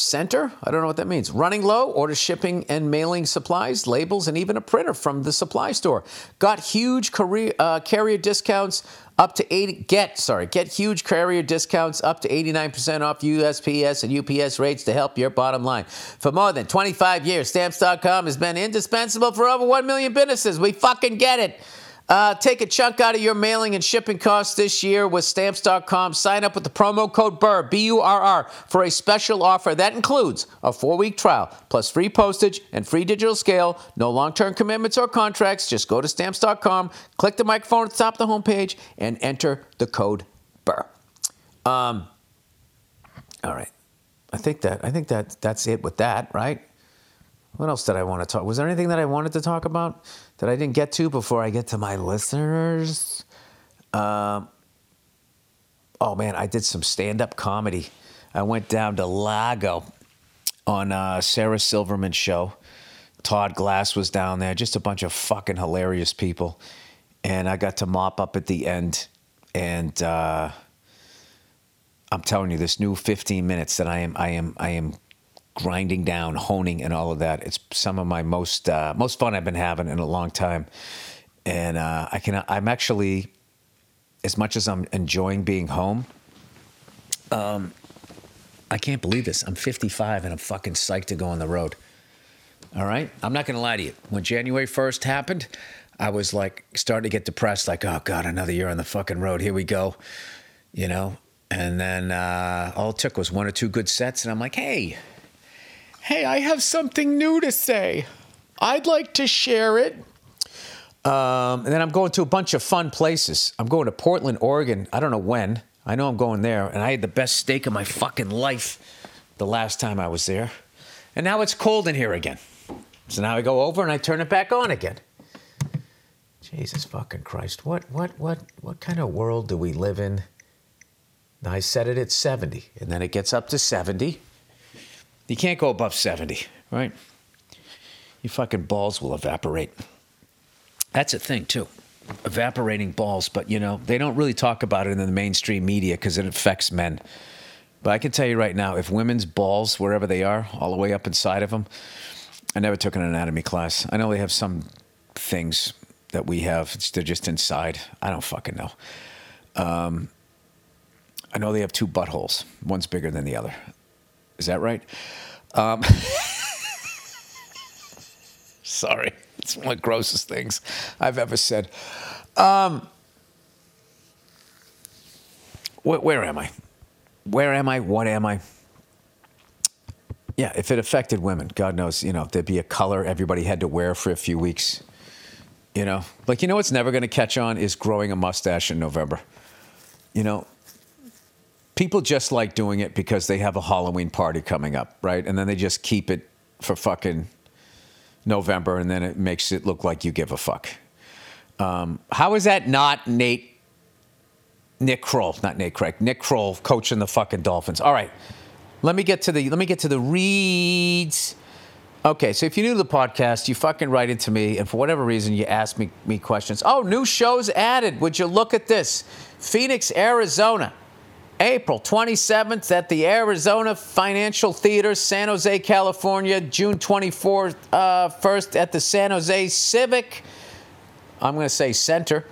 center. I don't know what that means. Running low, order shipping and mailing supplies, labels, and even a printer from the supply store. Got huge career, uh, carrier discounts up to 80 get sorry get huge carrier discounts up to 89% off USPS and UPS rates to help your bottom line. For more than 25 years, stamps.com has been indispensable for over 1 million businesses. We fucking get it. Uh, take a chunk out of your mailing and shipping costs this year with stamps.com. Sign up with the promo code BURR, B U R R, for a special offer that includes a four week trial, plus free postage and free digital scale. No long term commitments or contracts. Just go to stamps.com, click the microphone at the top of the homepage, and enter the code BURR. Um, all right. I think that I think that that's it with that, right? What else did I want to talk? Was there anything that I wanted to talk about that I didn't get to before I get to my listeners? Um, oh man, I did some stand-up comedy. I went down to Largo on uh, Sarah Silverman's show. Todd Glass was down there, just a bunch of fucking hilarious people, and I got to mop up at the end. And uh, I'm telling you, this new 15 minutes that I am, I am, I am grinding down, honing, and all of that. It's some of my most uh, most fun I've been having in a long time, and uh, I can. I'm actually, as much as I'm enjoying being home. Um, I can't believe this. I'm 55 and I'm fucking psyched to go on the road. All right, I'm not gonna lie to you. When January 1st happened, I was like starting to get depressed. Like, oh god, another year on the fucking road. Here we go. You know. And then uh, all it took was one or two good sets, and I'm like, hey, hey, I have something new to say. I'd like to share it. Um, and then I'm going to a bunch of fun places. I'm going to Portland, Oregon. I don't know when. I know I'm going there. And I had the best steak of my fucking life the last time I was there. And now it's cold in here again. So now I go over and I turn it back on again. Jesus fucking Christ. What what what what kind of world do we live in? I set it at 70 and then it gets up to 70 you can't go above 70, right? Your fucking balls will evaporate. That's a thing, too. Evaporating balls, but you know, they don't really talk about it in the mainstream media because it affects men. But I can tell you right now, if women's balls, wherever they are, all the way up inside of them, I never took an anatomy class. I know they have some things that we have, they're just inside. I don't fucking know. Um, I know they have two buttholes, one's bigger than the other. Is that right? Um, sorry, it's one of the grossest things I've ever said. Um, wh- where am I? Where am I? What am I? Yeah, if it affected women, God knows, you know, there'd be a color everybody had to wear for a few weeks. You know, like, you know what's never going to catch on is growing a mustache in November. You know, people just like doing it because they have a Halloween party coming up, right? And then they just keep it for fucking November, and then it makes it look like you give a fuck. Um, how is that not Nate, Nick Kroll, not Nate Craig, Nick Kroll coaching the fucking Dolphins? All right, let me get to the let me get to the reads. Okay, so if you're new to the podcast, you fucking write into me, and for whatever reason, you ask me, me questions. Oh, new shows added. Would you look at this? Phoenix, Arizona. April 27th at the Arizona Financial Theater, San Jose, California. June 24th, uh, first at the San Jose Civic, I'm going to say Center.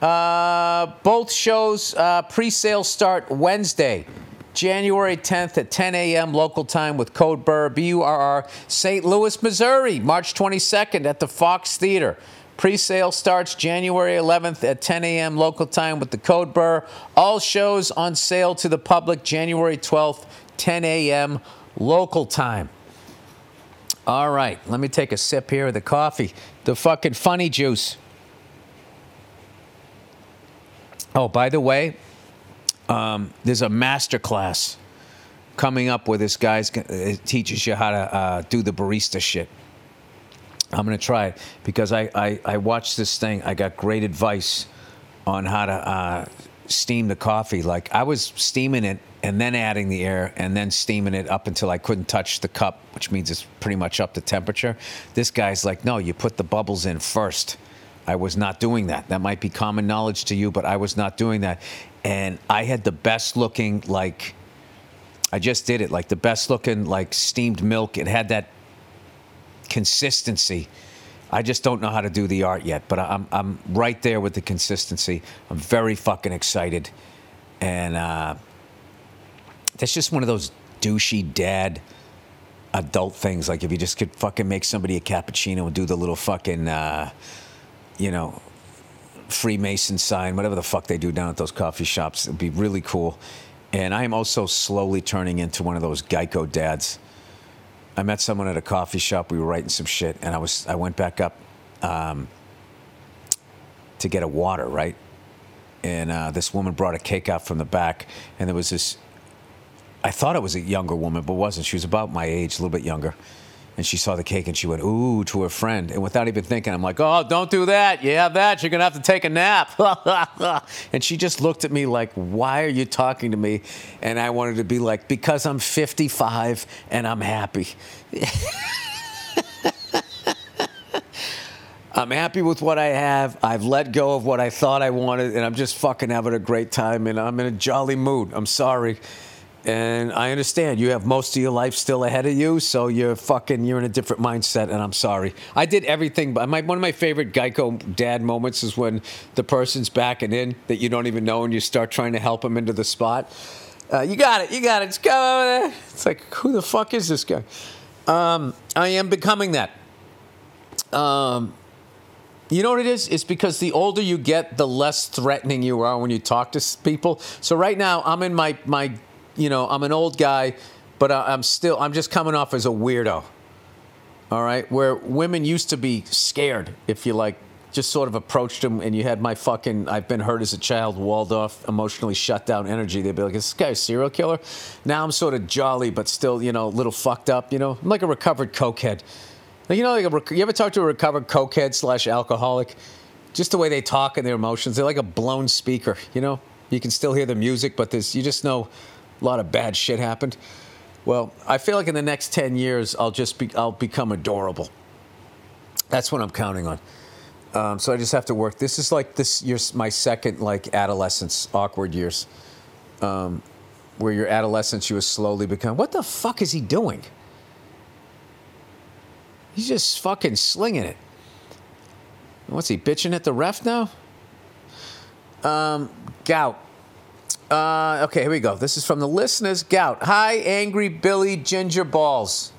Uh, both shows uh, pre-sale start Wednesday, January 10th at 10 a.m. local time with Code Burr, B-U-R-R, St. Louis, Missouri, March 22nd at the Fox Theater. Pre-sale starts January 11th at 10 a.m. local time with the Code Burr. All shows on sale to the public January 12th, 10 a.m. local time. All right, let me take a sip here of the coffee. The fucking funny juice. Oh, by the way, um, there's a master class coming up where this guy uh, teaches you how to uh, do the barista shit. I'm going to try it because I, I, I, watched this thing. I got great advice on how to uh, steam the coffee. Like I was steaming it and then adding the air and then steaming it up until I couldn't touch the cup, which means it's pretty much up to temperature. This guy's like, no, you put the bubbles in first. I was not doing that. That might be common knowledge to you, but I was not doing that. And I had the best looking, like, I just did it, like the best looking, like steamed milk. It had that consistency. I just don't know how to do the art yet, but I'm, I'm right there with the consistency. I'm very fucking excited. And uh, that's just one of those douchey dad adult things. Like if you just could fucking make somebody a cappuccino and do the little fucking. Uh, you know, Freemason sign, whatever the fuck they do down at those coffee shops. It'd be really cool. And I am also slowly turning into one of those Geico dads. I met someone at a coffee shop. We were writing some shit, and I was I went back up um, to get a water, right? And uh, this woman brought a cake out from the back, and there was this. I thought it was a younger woman, but wasn't. She was about my age, a little bit younger and she saw the cake and she went, ooh, to her friend. And without even thinking, I'm like, oh, don't do that. You have that. You're going to have to take a nap. and she just looked at me like, why are you talking to me? And I wanted to be like, because I'm 55 and I'm happy. I'm happy with what I have. I've let go of what I thought I wanted, and I'm just fucking having a great time, and I'm in a jolly mood. I'm sorry. And I understand you have most of your life still ahead of you, so you're fucking you're in a different mindset. And I'm sorry. I did everything, but my, one of my favorite Geico dad moments is when the person's backing in that you don't even know, and you start trying to help them into the spot. Uh, you got it, you got it. It's go It's like who the fuck is this guy? Um, I am becoming that. Um, you know what it is? It's because the older you get, the less threatening you are when you talk to people. So right now, I'm in my my you know, I'm an old guy, but I'm still, I'm just coming off as a weirdo. All right. Where women used to be scared if you like just sort of approached them and you had my fucking I've been hurt as a child, walled off, emotionally shut down energy. They'd be like, is this guy a serial killer? Now I'm sort of jolly, but still, you know, a little fucked up, you know? I'm like a recovered cokehead. You know, like a, you ever talk to a recovered cokehead slash alcoholic? Just the way they talk and their emotions. They're like a blown speaker, you know? You can still hear the music, but there's, you just know a lot of bad shit happened. Well, I feel like in the next 10 years, I'll just be, I'll become adorable. That's what I'm counting on. Um, so I just have to work. This is like this year's my second like adolescence, awkward years, um, where your adolescence you slowly become. What the fuck is he doing? He's just fucking slinging it. What's he bitching at the ref now? Um, gout. Uh, okay, here we go. This is from the listeners. Gout. Hi, angry Billy Ginger Balls.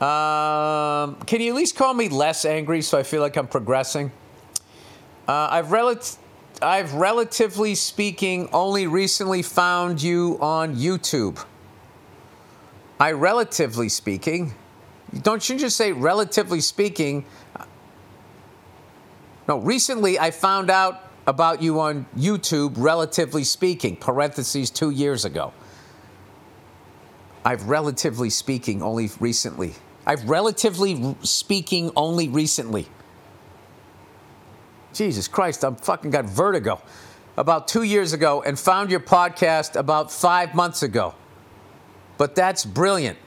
Um, can you at least call me less angry so I feel like I'm progressing? Uh, I've rel- I've relatively speaking only recently found you on YouTube. I relatively speaking, don't you just say relatively speaking? No, recently I found out about you on YouTube, relatively speaking, parentheses, two years ago. I've relatively speaking only recently. I've relatively speaking only recently. Jesus Christ, I'm fucking got vertigo. About two years ago and found your podcast about five months ago. But that's brilliant.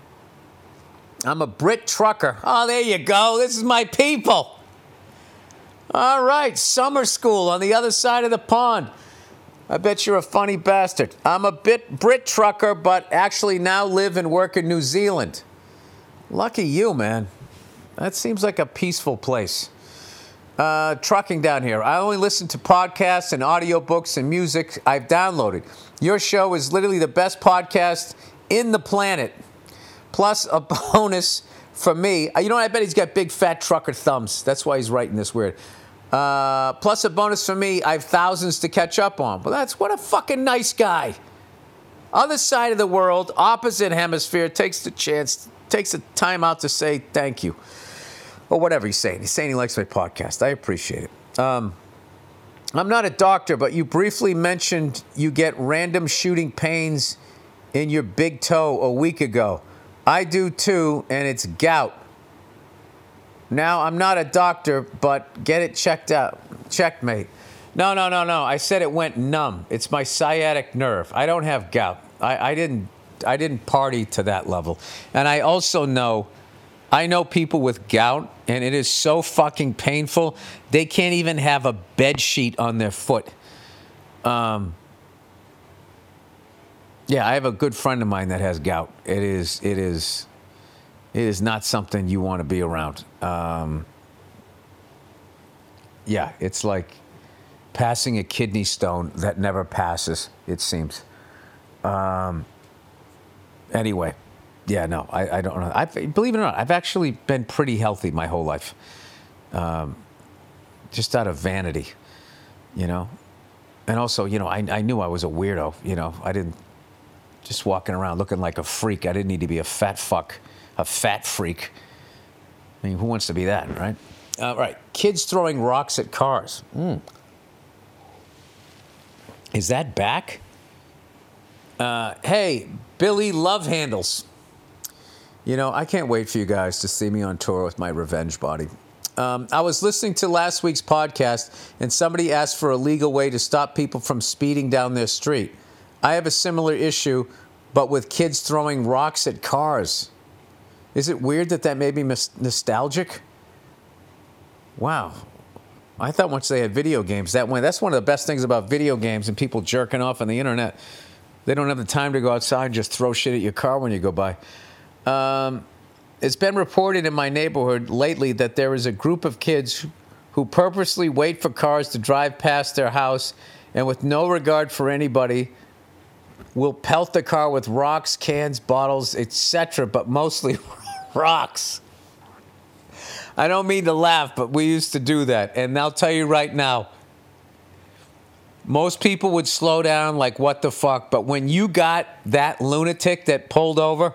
I'm a Brit trucker. Oh, there you go. This is my people. All right, summer school on the other side of the pond. I bet you're a funny bastard. I'm a bit Brit trucker, but actually now live and work in New Zealand. Lucky you, man. That seems like a peaceful place. Uh, trucking down here. I only listen to podcasts and audiobooks and music I've downloaded. Your show is literally the best podcast in the planet. Plus a bonus for me. Uh, You know? I bet he's got big fat trucker thumbs. That's why he's writing this weird. Uh, plus a bonus for me. I have thousands to catch up on. Well, that's what a fucking nice guy. Other side of the world, opposite hemisphere, takes the chance, takes the time out to say thank you. Or whatever he's saying. He's saying he likes my podcast. I appreciate it. Um, I'm not a doctor, but you briefly mentioned you get random shooting pains in your big toe a week ago. I do too, and it's gout. Now, I'm not a doctor, but get it checked out. Checkmate. No, no, no, no. I said it went numb. It's my sciatic nerve. I don't have gout. I, I didn't I didn't party to that level. And I also know I know people with gout, and it is so fucking painful. They can't even have a bed sheet on their foot. Um, yeah, I have a good friend of mine that has gout. It is, it is, it is not something you want to be around. Um, yeah, it's like passing a kidney stone that never passes. It seems. Um, anyway, yeah, no, I, I don't know. I believe it or not, I've actually been pretty healthy my whole life, um, just out of vanity, you know. And also, you know, I, I knew I was a weirdo. You know, I didn't just walking around looking like a freak. I didn't need to be a fat fuck, a fat freak. I mean, who wants to be that, right? All right, kids throwing rocks at cars. Mm. Is that back? Uh, hey, Billy Love Handles. You know, I can't wait for you guys to see me on tour with my revenge body. Um, I was listening to last week's podcast, and somebody asked for a legal way to stop people from speeding down their street. I have a similar issue, but with kids throwing rocks at cars. Is it weird that that made me mis- nostalgic? Wow. I thought once they had video games, that went. That's one of the best things about video games and people jerking off on the internet. They don't have the time to go outside and just throw shit at your car when you go by. Um, it's been reported in my neighborhood lately that there is a group of kids who purposely wait for cars to drive past their house and, with no regard for anybody, will pelt the car with rocks, cans, bottles, etc., but mostly rocks. I don't mean to laugh, but we used to do that. And I'll tell you right now, most people would slow down, like, what the fuck? But when you got that lunatic that pulled over,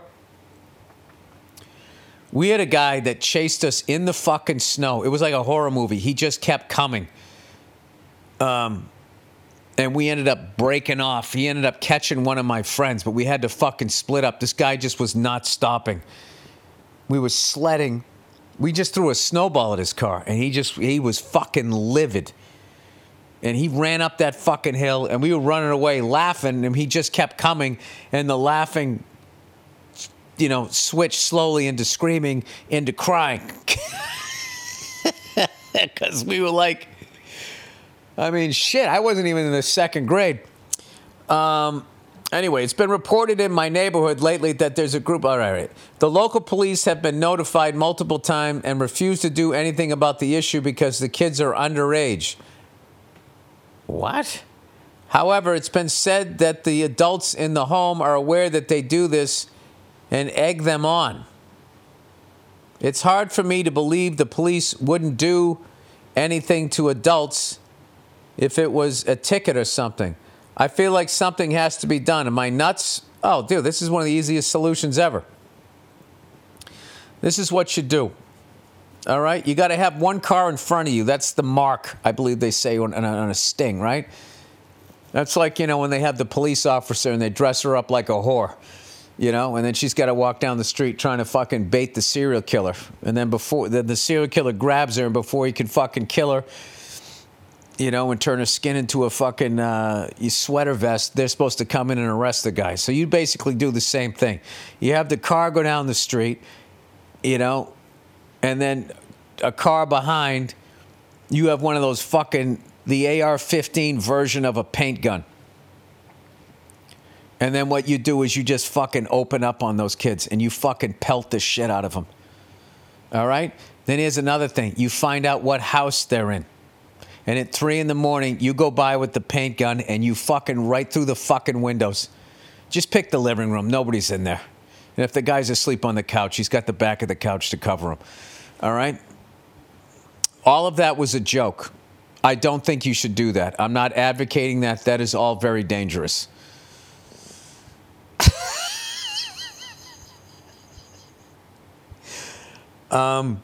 we had a guy that chased us in the fucking snow. It was like a horror movie. He just kept coming. Um, and we ended up breaking off. He ended up catching one of my friends, but we had to fucking split up. This guy just was not stopping. We were sledding. We just threw a snowball at his car, and he just he was fucking livid. And he ran up that fucking hill, and we were running away laughing, and he just kept coming, and the laughing you know, switched slowly into screaming, into crying. Because we were like, I mean, shit, I wasn't even in the second grade. Um, anyway, it's been reported in my neighborhood lately that there's a group. All right. The local police have been notified multiple times and refuse to do anything about the issue because the kids are underage. What? However, it's been said that the adults in the home are aware that they do this and egg them on. It's hard for me to believe the police wouldn't do anything to adults if it was a ticket or something. I feel like something has to be done. Am I nuts? Oh, dude, this is one of the easiest solutions ever. This is what you do. All right? You got to have one car in front of you. That's the mark, I believe they say on, on, a, sting, right? That's like, you know, when they have the police officer and they dress her up like a whore you know, and then she's got to walk down the street trying to fucking bait the serial killer. And then before then the serial killer grabs her, and before he can fucking kill her, you know, and turn her skin into a fucking uh, sweater vest, they're supposed to come in and arrest the guy. So you basically do the same thing. You have the car go down the street, you know, and then a car behind, you have one of those fucking the AR-15 version of a paint gun and then what you do is you just fucking open up on those kids and you fucking pelt the shit out of them. All right? Then here's another thing you find out what house they're in. And at three in the morning, you go by with the paint gun and you fucking right through the fucking windows. Just pick the living room. Nobody's in there. And if the guy's asleep on the couch, he's got the back of the couch to cover him. All right? All of that was a joke. I don't think you should do that. I'm not advocating that. That is all very dangerous. um,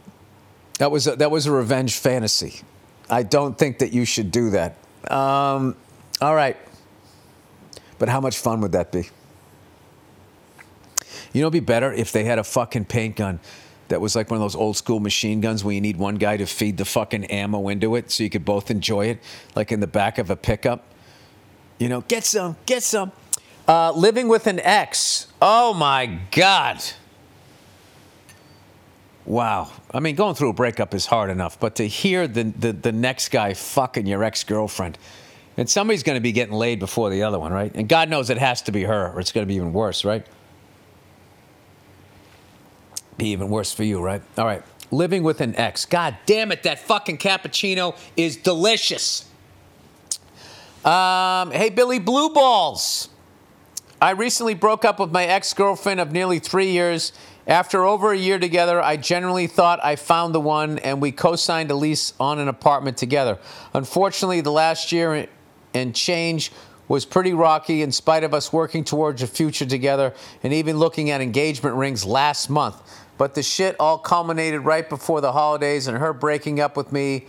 that was a, that was a revenge fantasy. I don't think that you should do that. Um, all right, but how much fun would that be? You know, it'd be better if they had a fucking paint gun that was like one of those old school machine guns where you need one guy to feed the fucking ammo into it so you could both enjoy it, like in the back of a pickup. You know, get some, get some. Uh, living with an ex. Oh my God. Wow. I mean, going through a breakup is hard enough, but to hear the, the, the next guy fucking your ex girlfriend, and somebody's going to be getting laid before the other one, right? And God knows it has to be her, or it's going to be even worse, right? Be even worse for you, right? All right. Living with an ex. God damn it, that fucking cappuccino is delicious. Um, hey, Billy Blue Balls. I recently broke up with my ex girlfriend of nearly three years. After over a year together, I generally thought I found the one, and we co signed a lease on an apartment together. Unfortunately, the last year and change was pretty rocky in spite of us working towards a future together and even looking at engagement rings last month. But the shit all culminated right before the holidays and her breaking up with me,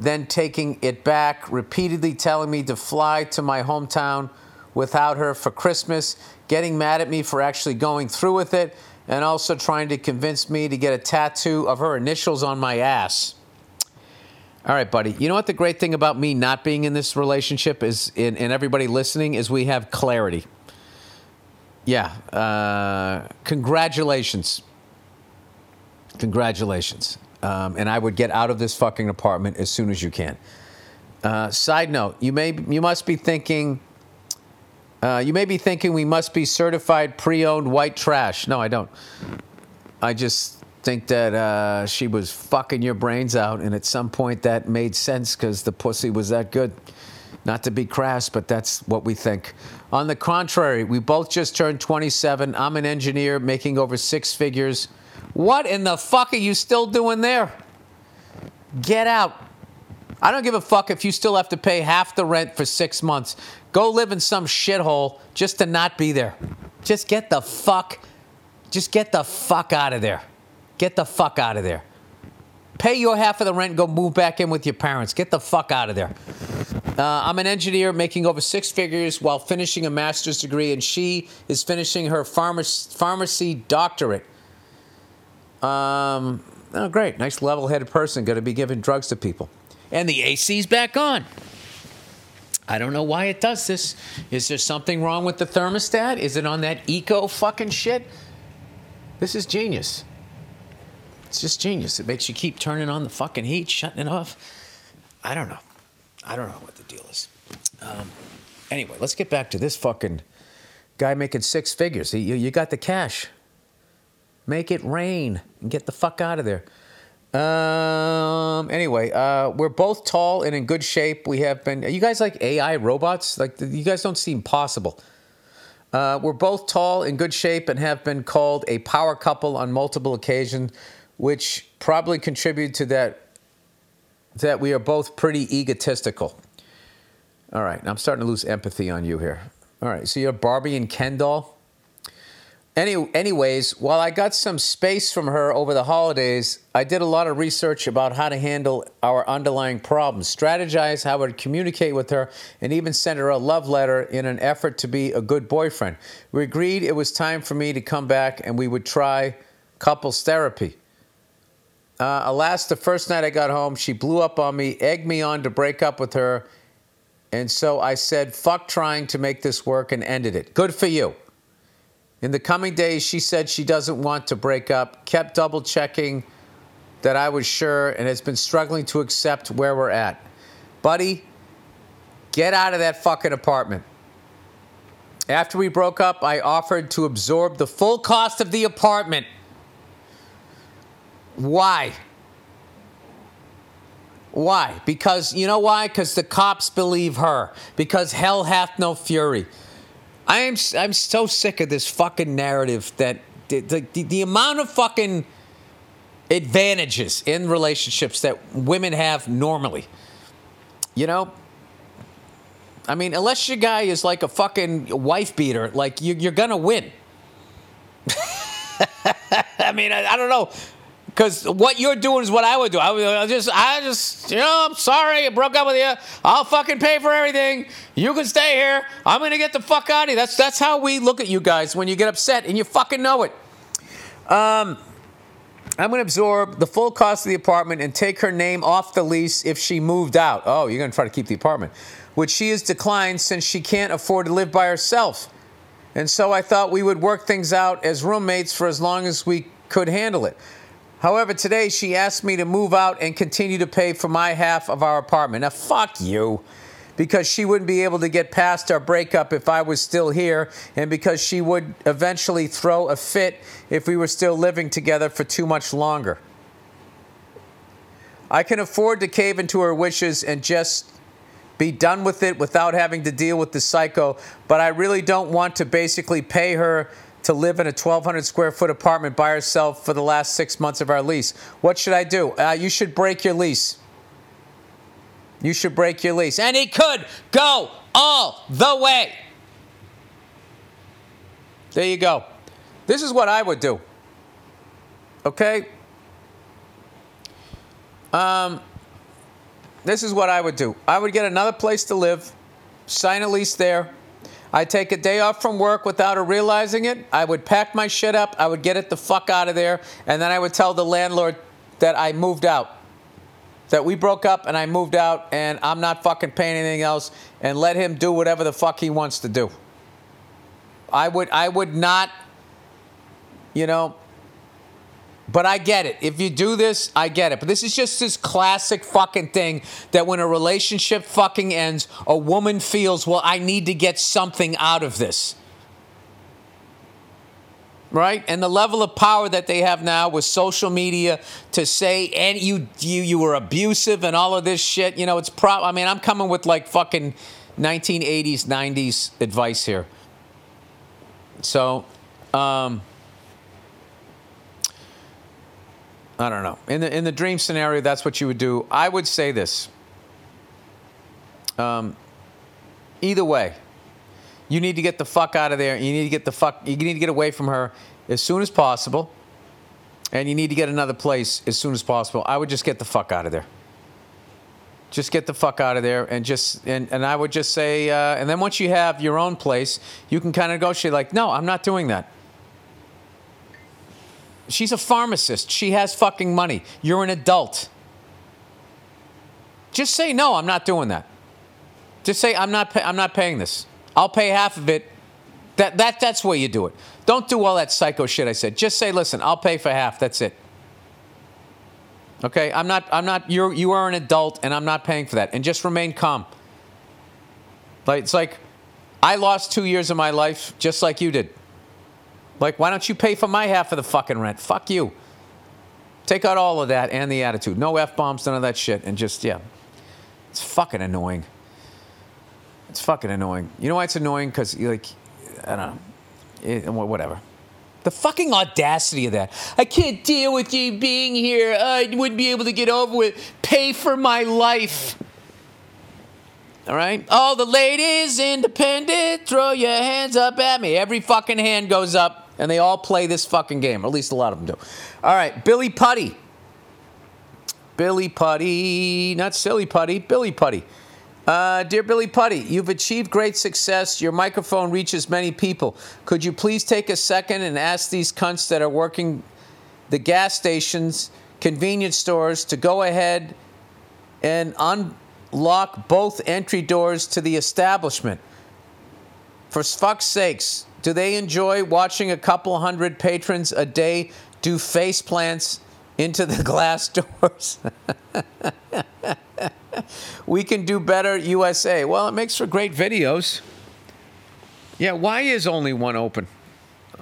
then taking it back, repeatedly telling me to fly to my hometown without her for Christmas, getting mad at me for actually going through with it, and also trying to convince me to get a tattoo of her initials on my ass. All right, buddy. You know what the great thing about me not being in this relationship is, and everybody listening, is we have clarity. Yeah. Uh, congratulations. Congratulations. Um, and I would get out of this fucking apartment as soon as you can. Uh, side note: You may you must be thinking. Uh, you may be thinking we must be certified pre-owned white trash. No, I don't. I just think that uh, she was fucking your brains out, and at some point that made sense because the pussy was that good. Not to be crass, but that's what we think. On the contrary, we both just turned 27. I'm an engineer making over six figures. What in the fuck are you still doing there? Get out. I don't give a fuck if you still have to pay half the rent for six months. Go live in some shithole just to not be there. Just get the fuck, just get the fuck out of there. Get the fuck out of there. Pay your half of the rent and go move back in with your parents. Get the fuck out of there. Uh, I'm an engineer making over six figures while finishing a master's degree, and she is finishing her pharmacy, pharmacy doctorate. Um, oh, great. Nice level headed person going to be giving drugs to people. And the AC's back on. I don't know why it does this. Is there something wrong with the thermostat? Is it on that eco fucking shit? This is genius. It's just genius. It makes you keep turning on the fucking heat, shutting it off. I don't know. I don't know what the deal is. Um, anyway, let's get back to this fucking guy making six figures. You, you got the cash. Make it rain and get the fuck out of there. Um. Anyway, uh, we're both tall and in good shape. We have been. You guys like AI robots? Like you guys don't seem possible. Uh, we're both tall, in good shape, and have been called a power couple on multiple occasions, which probably contribute to that. That we are both pretty egotistical. All right, I'm starting to lose empathy on you here. All right, so you're Barbie and Ken doll. Any, anyways, while I got some space from her over the holidays, I did a lot of research about how to handle our underlying problems, strategize how to communicate with her, and even send her a love letter in an effort to be a good boyfriend. We agreed it was time for me to come back and we would try couples therapy. Uh, alas, the first night I got home, she blew up on me, egged me on to break up with her, and so I said, fuck trying to make this work and ended it. Good for you. In the coming days, she said she doesn't want to break up, kept double checking that I was sure, and has been struggling to accept where we're at. Buddy, get out of that fucking apartment. After we broke up, I offered to absorb the full cost of the apartment. Why? Why? Because you know why? Because the cops believe her. Because hell hath no fury. I am I'm so sick of this fucking narrative that the, the, the amount of fucking advantages in relationships that women have normally. You know, I mean, unless your guy is like a fucking wife beater, like you, you're gonna win. I mean, I, I don't know. Because what you're doing is what I would do. I would I just, I just, you know, I'm sorry, I broke up with you. I'll fucking pay for everything. You can stay here. I'm gonna get the fuck out of here. That's that's how we look at you guys when you get upset, and you fucking know it. Um, I'm gonna absorb the full cost of the apartment and take her name off the lease if she moved out. Oh, you're gonna try to keep the apartment, which she has declined since she can't afford to live by herself. And so I thought we would work things out as roommates for as long as we could handle it. However, today she asked me to move out and continue to pay for my half of our apartment. Now, fuck you. Because she wouldn't be able to get past our breakup if I was still here, and because she would eventually throw a fit if we were still living together for too much longer. I can afford to cave into her wishes and just be done with it without having to deal with the psycho, but I really don't want to basically pay her to live in a 1,200 square foot apartment by herself for the last six months of our lease. What should I do? Uh, you should break your lease. You should break your lease. And he could go all the way. There you go. This is what I would do. Okay? Um, this is what I would do. I would get another place to live, sign a lease there, I'd take a day off from work without her realizing it. I would pack my shit up. I would get it the fuck out of there. And then I would tell the landlord that I moved out. That we broke up and I moved out and I'm not fucking paying anything else and let him do whatever the fuck he wants to do. I would I would not, you know, but I get it. If you do this, I get it. But this is just this classic fucking thing that when a relationship fucking ends, a woman feels, well, I need to get something out of this. Right? And the level of power that they have now with social media to say and you you you were abusive and all of this shit, you know, it's pro I mean, I'm coming with like fucking 1980s, 90s advice here. So, um I don't know. In the in the dream scenario, that's what you would do. I would say this. Um, either way, you need to get the fuck out of there. You need to get the fuck. You need to get away from her as soon as possible, and you need to get another place as soon as possible. I would just get the fuck out of there. Just get the fuck out of there, and just and, and I would just say, uh, and then once you have your own place, you can kind of negotiate. Like, no, I'm not doing that. She's a pharmacist. She has fucking money. You're an adult. Just say no. I'm not doing that. Just say I'm not. Pay- I'm not paying this. I'll pay half of it. That that that's where you do it. Don't do all that psycho shit I said. Just say, listen, I'll pay for half. That's it. Okay, I'm not. I'm not. You're you are an adult, and I'm not paying for that. And just remain calm. Like it's like, I lost two years of my life just like you did. Like, why don't you pay for my half of the fucking rent? Fuck you. Take out all of that and the attitude. No F bombs, none of that shit. And just, yeah. It's fucking annoying. It's fucking annoying. You know why it's annoying? Because, like, I don't know. It, whatever. The fucking audacity of that. I can't deal with you being here. I wouldn't be able to get over with. Pay for my life. All right? All the ladies independent. Throw your hands up at me. Every fucking hand goes up and they all play this fucking game, or at least a lot of them do. All right, Billy Putty. Billy Putty, not silly Putty, Billy Putty. Uh, dear Billy Putty, you've achieved great success. Your microphone reaches many people. Could you please take a second and ask these cunts that are working the gas stations, convenience stores to go ahead and unlock both entry doors to the establishment? For fuck's sakes, do they enjoy watching a couple hundred patrons a day do face plants into the glass doors? we can do better, USA. Well, it makes for great videos. Yeah, why is only one open?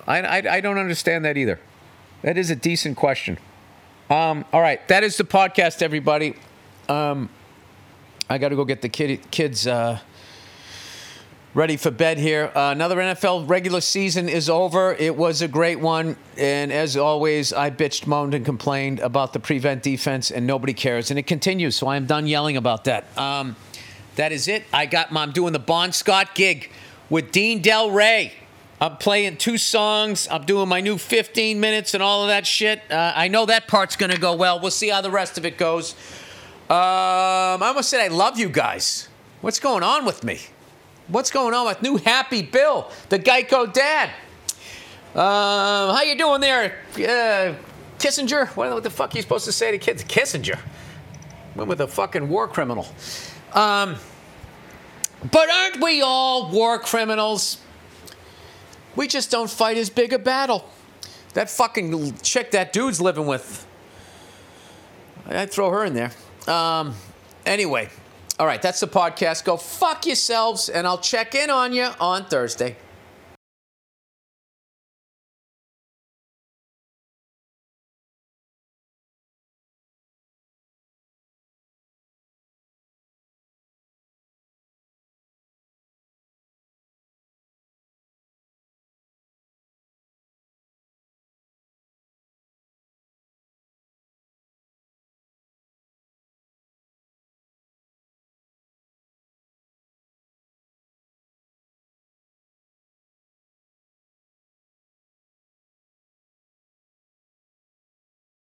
I, I, I don't understand that either. That is a decent question. Um, all right, that is the podcast, everybody. Um, I got to go get the kid, kids uh, ready for bed here. Uh, another NFL regular season is over. It was a great one, and as always, I bitched, moaned, and complained about the prevent defense, and nobody cares, and it continues. So I am done yelling about that. Um, that is it. I got. I'm doing the Bon Scott gig with Dean Delray. I'm playing two songs. I'm doing my new 15 minutes and all of that shit. Uh, I know that part's going to go well. We'll see how the rest of it goes. Um, I almost said I love you guys. What's going on with me? What's going on with new Happy Bill, the Geico dad? Um, how you doing there, uh, Kissinger? What, what the fuck are you supposed to say to kids? Kissinger. Went with a fucking war criminal. Um, but aren't we all war criminals? We just don't fight as big a battle. That fucking chick that dude's living with. I'd throw her in there. Um, anyway, all right, that's the podcast. Go fuck yourselves, and I'll check in on you on Thursday.